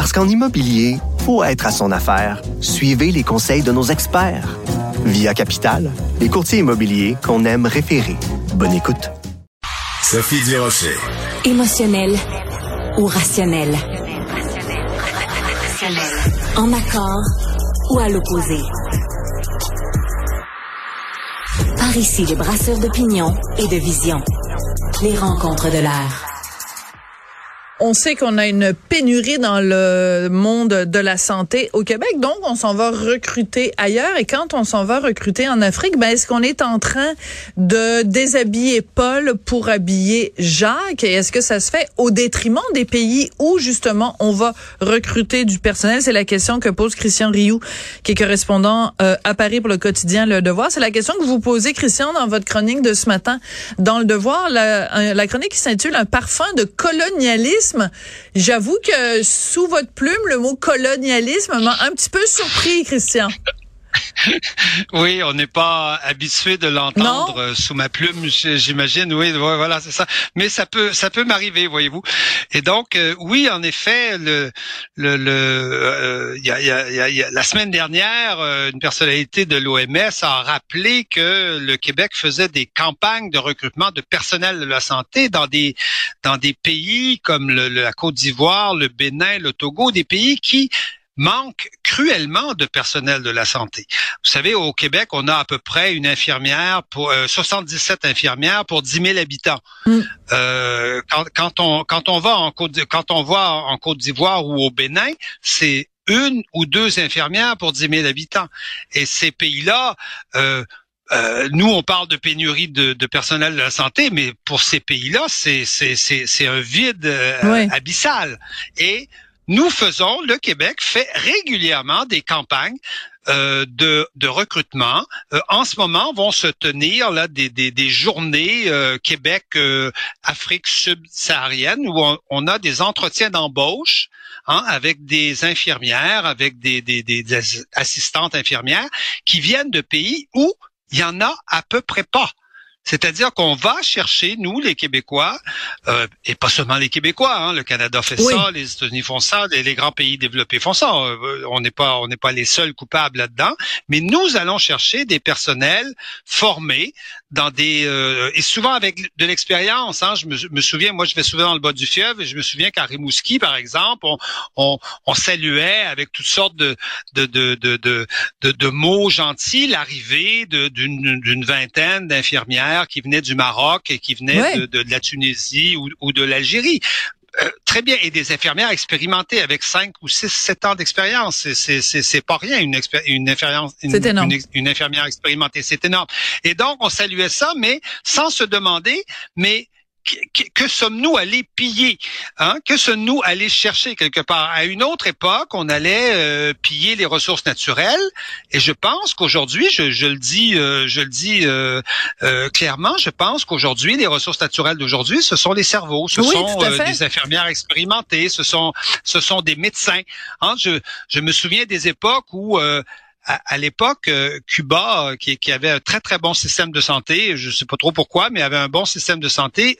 Parce qu'en immobilier, faut être à son affaire. Suivez les conseils de nos experts. Via Capital, les courtiers immobiliers qu'on aime référer. Bonne écoute. Sophie Durocher. Émotionnel ou rationnel? En accord ou à l'opposé? Par ici, les brasseurs d'opinion et de vision. Les rencontres de l'air. On sait qu'on a une pénurie dans le monde de la santé au Québec, donc on s'en va recruter ailleurs. Et quand on s'en va recruter en Afrique, ben est-ce qu'on est en train de déshabiller Paul pour habiller Jacques? Et est-ce que ça se fait au détriment des pays où justement on va recruter du personnel? C'est la question que pose Christian Rioux, qui est correspondant euh, à Paris pour le quotidien Le Devoir. C'est la question que vous posez, Christian, dans votre chronique de ce matin dans Le Devoir. La, la chronique qui s'intitule Un parfum de colonialisme J'avoue que sous votre plume, le mot colonialisme m'a un petit peu surpris, Christian. oui, on n'est pas habitué de l'entendre euh, sous ma plume, j'imagine. Oui, voilà, c'est ça. Mais ça peut, ça peut m'arriver, voyez-vous. Et donc, euh, oui, en effet, le, le, le euh, y a, y a, y a, la semaine dernière, une personnalité de l'OMS a rappelé que le Québec faisait des campagnes de recrutement de personnel de la santé dans des dans des pays comme le, la Côte d'Ivoire, le Bénin, le Togo, des pays qui manque cruellement de personnel de la santé. Vous savez, au Québec, on a à peu près une infirmière pour 77 euh, infirmières pour 10 000 habitants. Mm. Euh, quand, quand, on quand on va en Côte quand on va en Côte d'Ivoire ou au Bénin, c'est une ou deux infirmières pour 10 000 habitants. Et ces pays-là, euh, euh, nous, on parle de pénurie de, de, personnel de la santé, mais pour ces pays-là, c'est c'est un vide euh, abyssal. Et nous faisons, le Québec fait régulièrement des campagnes euh, de, recrutement. Euh, en ce moment, vont se tenir là des, journées euh, Québec Afrique subsaharienne où on, a des entretiens d'embauche hein, avec des infirmières, avec des, des, des assistantes infirmières qui viennent de pays où il y en a à peu près pas. C'est-à-dire qu'on va chercher, nous, les Québécois, euh, et pas seulement les Québécois, hein, le Canada fait ça, les États-Unis font ça, les, les, grands pays développés font ça. Euh, on n'est pas, on n'est pas les seuls coupables là-dedans, mais nous allons chercher des personnels formés dans des euh, et souvent avec de l'expérience. Hein, je me, souviens, moi, je vais souvent dans le bas du fleuve et je me souviens qu'à Rimouski, par exemple, on, on, on, saluait avec toutes sortes de de de de de, de mots gentils l'arrivée d'une vingtaine d'infirmières qui venaient du Maroc et qui venaient de, la Tunisie ou, de l'Algérie. Euh, très bien, et des infirmières expérimentées avec 5 ou 6, 7 ans d'expérience. C'est pas rien, une, une, une, une, infirmière expérimentée. C'est énorme. Et donc, on saluait ça, mais sans se demander, mais que, sommes-nous allés piller hein? Que sommes-nous allés chercher quelque part? À une autre époque, on allait euh, piller les ressources naturelles, et je pense qu'aujourd'hui, je, le dis, euh, je le dis euh, clairement, je pense qu'aujourd'hui, les ressources naturelles d'aujourd'hui, ce sont les cerveaux, ce sont des infirmières expérimentées, ce sont, ce sont des médecins. Hein? Je, je me souviens des époques où à, l'époque, euh, Cuba, euh, qui, qui, avait un très très bon système de santé, je ne sais pas trop pourquoi, mais avait un bon système de santé,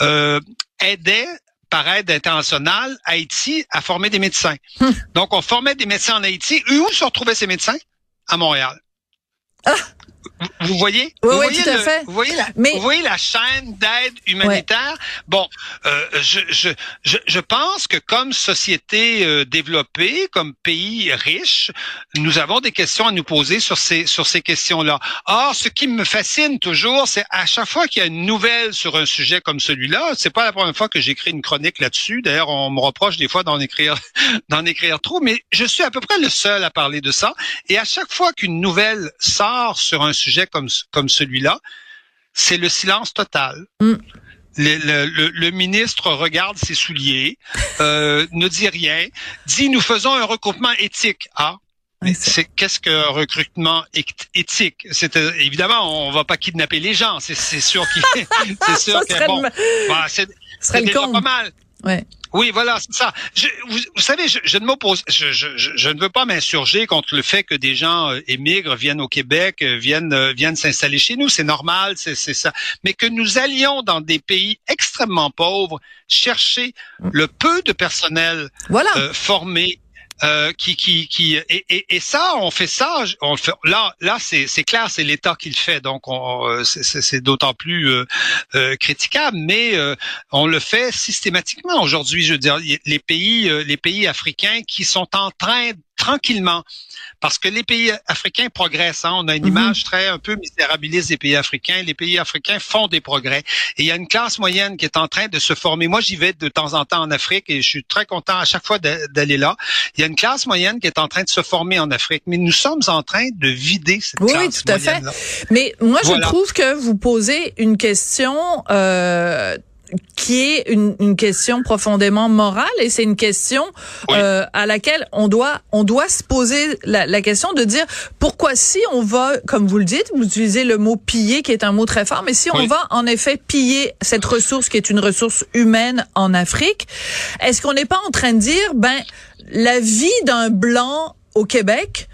euh, aidait par aide internationale Haïti à former des médecins. Hum. Donc, on formait des médecins en Haïti. Et où se retrouvaient ces médecins? À Montréal. Ah! Vous voyez? Oui, vous voyez tout à fait. Vous voyez la, vous voyez la chaîne d'aide humanitaire? Bon, euh, je, je, je, je, pense que comme société euh, développée, comme pays riche, nous avons des questions à nous poser sur ces sur ces questions-là. Or, ce qui me fascine toujours, c'est à chaque fois qu'il y a une nouvelle sur un sujet comme celui-là, c'est pas la première fois que j'écris une chronique là-dessus. D'ailleurs, on me reproche des fois d'en écrire d'en écrire trop, mais je suis à peu près le seul à parler de ça. Et à chaque fois qu'une nouvelle sort sur un sujet comme, comme celui-là, c'est le silence total. Mm. le, le, ministre regarde ses souliers, euh, ne dit rien, dit nous faisons un recoupement éthique. Ah, c'est qu'est-ce qu'un recrutement éthique? C'est euh, évidemment on va pas kidnapper les gens, c'est sûr qu'il c'est sûr que bon, bah, c'est pas mal. Ouais. Oui, voilà, c'est ça. Je, vous, savez, je, je ne m'oppose, je, je, ne veux pas m'insurger contre le fait que des gens euh, émigrent, viennent au Québec, euh, viennent euh, viennent s'installer chez nous. C'est normal, c'est ça. Mais que nous allions dans des pays extrêmement pauvres chercher le peu de personnel voilà. formé euh, qui, qui, qui et, et, et, ça, on fait ça. On fait, là, là, c'est, c'est clair, c'est l'État qui le fait, donc on, c'est, c'est d'autant plus euh, euh, critiquable. Mais on le fait systématiquement aujourd'hui. Je veux dire, les pays, les pays africains qui sont en train tranquillement, parce que les pays africains progressent. Hein. On a une mhm. image très un peu misérabiliste des pays africains. Les pays africains font des progrès. Et il y a une classe moyenne qui est en train de se former. Moi, j'y vais de temps en temps en Afrique et je suis très content à chaque fois d'aller là. Il y a une classe moyenne qui est en train de se former en Afrique. Mais nous sommes en train de vider cette oui, classe Oui, tout à fait. Mais moi, je trouve que vous posez une question euh, qui est une, une, question profondément morale et c'est une question euh, à laquelle on doit on doit se poser la, la, question de dire pourquoi si on va comme vous le dites vous utilisez le mot piller qui est un mot très fort mais si on va en effet piller cette ressource qui est une ressource humaine en Afrique est-ce qu'on n'est pas en train de dire ben la vie d'un blanc au Québec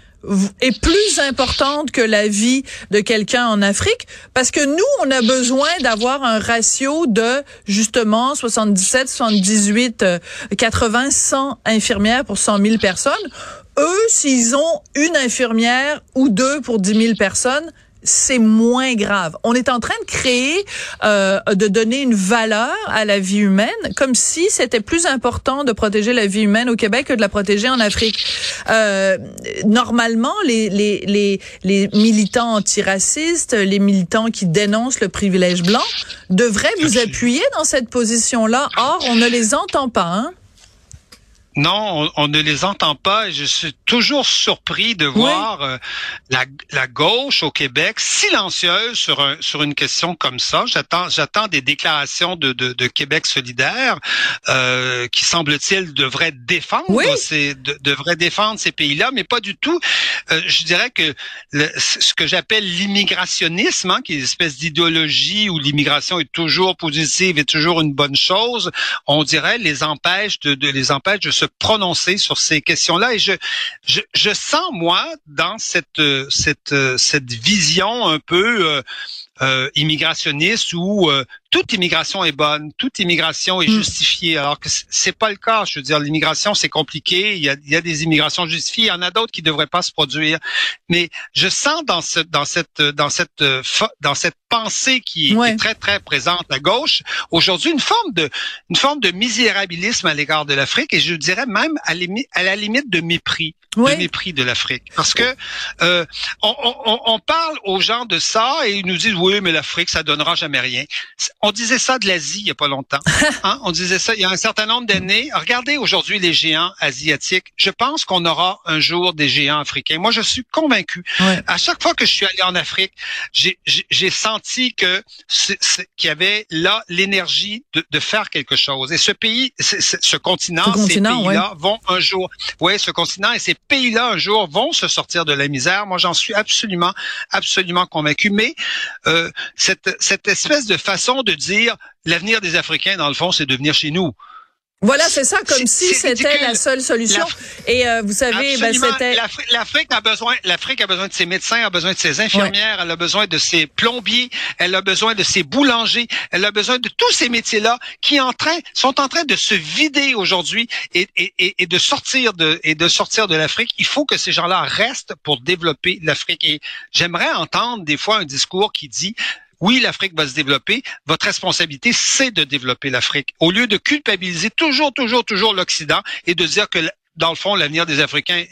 est plus importante que la vie de quelqu'un en Afrique parce que nous on a besoin d'avoir un ratio de justement 77 78 80 100 infirmières pour 100 000 personnes. Eux s'ils ont une infirmière ou deux pour 10 000 personnes c'est moins grave. On est en train de créer, euh, de donner une valeur à la vie humaine, comme si c'était plus important de protéger la vie humaine au Québec que de la protéger en Afrique. Euh, normalement, les, les, les, les militants antiracistes, les militants qui dénoncent le privilège blanc, devraient vous appuyer dans cette position-là. Or, on ne les entend pas. Hein? Non, on, ne les entend pas et je suis toujours surpris de voir euh, la, la, gauche au Québec silencieuse sur, un, sur une question comme ça. J'attends, j'attends des déclarations de, de, de Québec solidaire euh, qui semble-t-il devraient défendre ces de, devraient défendre ces pays-là, mais pas du tout. Euh, je dirais que ce que j'appelle l'immigrationnisme, hein, qui est une espèce d'idéologie où l'immigration est toujours positive et toujours une bonne chose, on dirait les empêche de, de les empêche de se prononcer sur ces questions-là. Et je, je, je sens moi dans cette cette cette vision un peu euh, euh, immigrationniste où euh, toute immigration est bonne, toute immigration est hmm. justifiée, alors que c'est pas le cas. Je veux dire, l'immigration c'est compliqué. Il y, a, il y a des immigrations justifiées, il y en a d'autres qui devraient pas se produire. Mais je sens dans ce, dans cette, dans cette, dans cette pensée qui, est très très présente à gauche aujourd'hui une forme de, une forme de misérabilisme à l'égard de l'Afrique et je dirais même à, à la limite de mépris de mépris de l'Afrique. Parce que euh, on, on, on, parle aux gens de ça et ils nous disent oui, mais l'Afrique, ça donnera jamais rien. On disait ça de l'Asie il y a pas longtemps. Hein? On disait ça il y a un certain nombre d'années. Regardez aujourd'hui les géants asiatiques. Je pense qu'on aura un jour des géants africains. Moi, je suis convaincu. À chaque fois que je suis allé en Afrique, j'ai senti que qu'il y avait là l'énergie de, de, faire quelque chose. Et ce pays, ce continent, ces pays-là vont un jour. Oui, ce continent et ces pays-là un jour vont se sortir de la misère. Moi, j'en suis absolument, absolument convaincu. Mais euh, cette, cette espèce de façon de dire l'avenir des Africains, dans le fond, c'est de venir chez nous. Voilà, c'est ça, comme si c'était la seule solution. Et euh, vous savez, ben, c'était l'Afrique a besoin, l'Afrique a besoin de ses médecins, a besoin de ses infirmières, elle a besoin de ses plombiers, elle a besoin de ses boulangers, elle a besoin de tous ces métiers-là qui en train sont en train de se vider aujourd'hui et, et, et, de sortir de et de sortir de l'Afrique. Il faut que ces gens-là restent pour développer l'Afrique. Et j'aimerais entendre des fois un discours qui dit oui, l'Afrique va se développer. Votre responsabilité, c'est de développer l'Afrique. Au lieu de culpabiliser toujours, toujours, toujours l'Occident et de dire que dans le fond, l'avenir des Africains,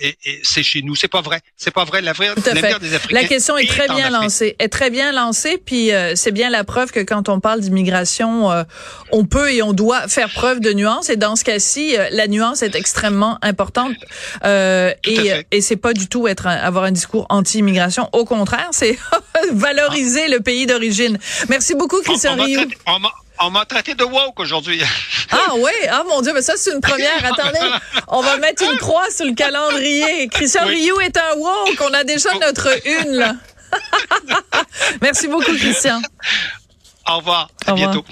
c'est chez nous. C'est pas vrai. C'est pas vrai. L'avenir des Africains. La question est, très bien lancée. Est très bien lancée. Puis euh, c'est bien la preuve que quand on parle d'immigration, euh, on peut et on doit faire preuve de nuance. Et dans ce cas-ci, euh, la nuance est extrêmement importante. et et c'est pas du tout être avoir un discours anti-immigration. Au contraire, c'est valoriser le pays d'origine. Merci beaucoup, Christian On m'a traité de woke aujourd'hui. Ah oui, ah mon Dieu, mais ça c'est une première. Attendez, on va mettre une croix sur le calendrier. Christian Rioux est un woke. On a déjà notre une là. Merci beaucoup, Christian. Au revoir. À bientôt.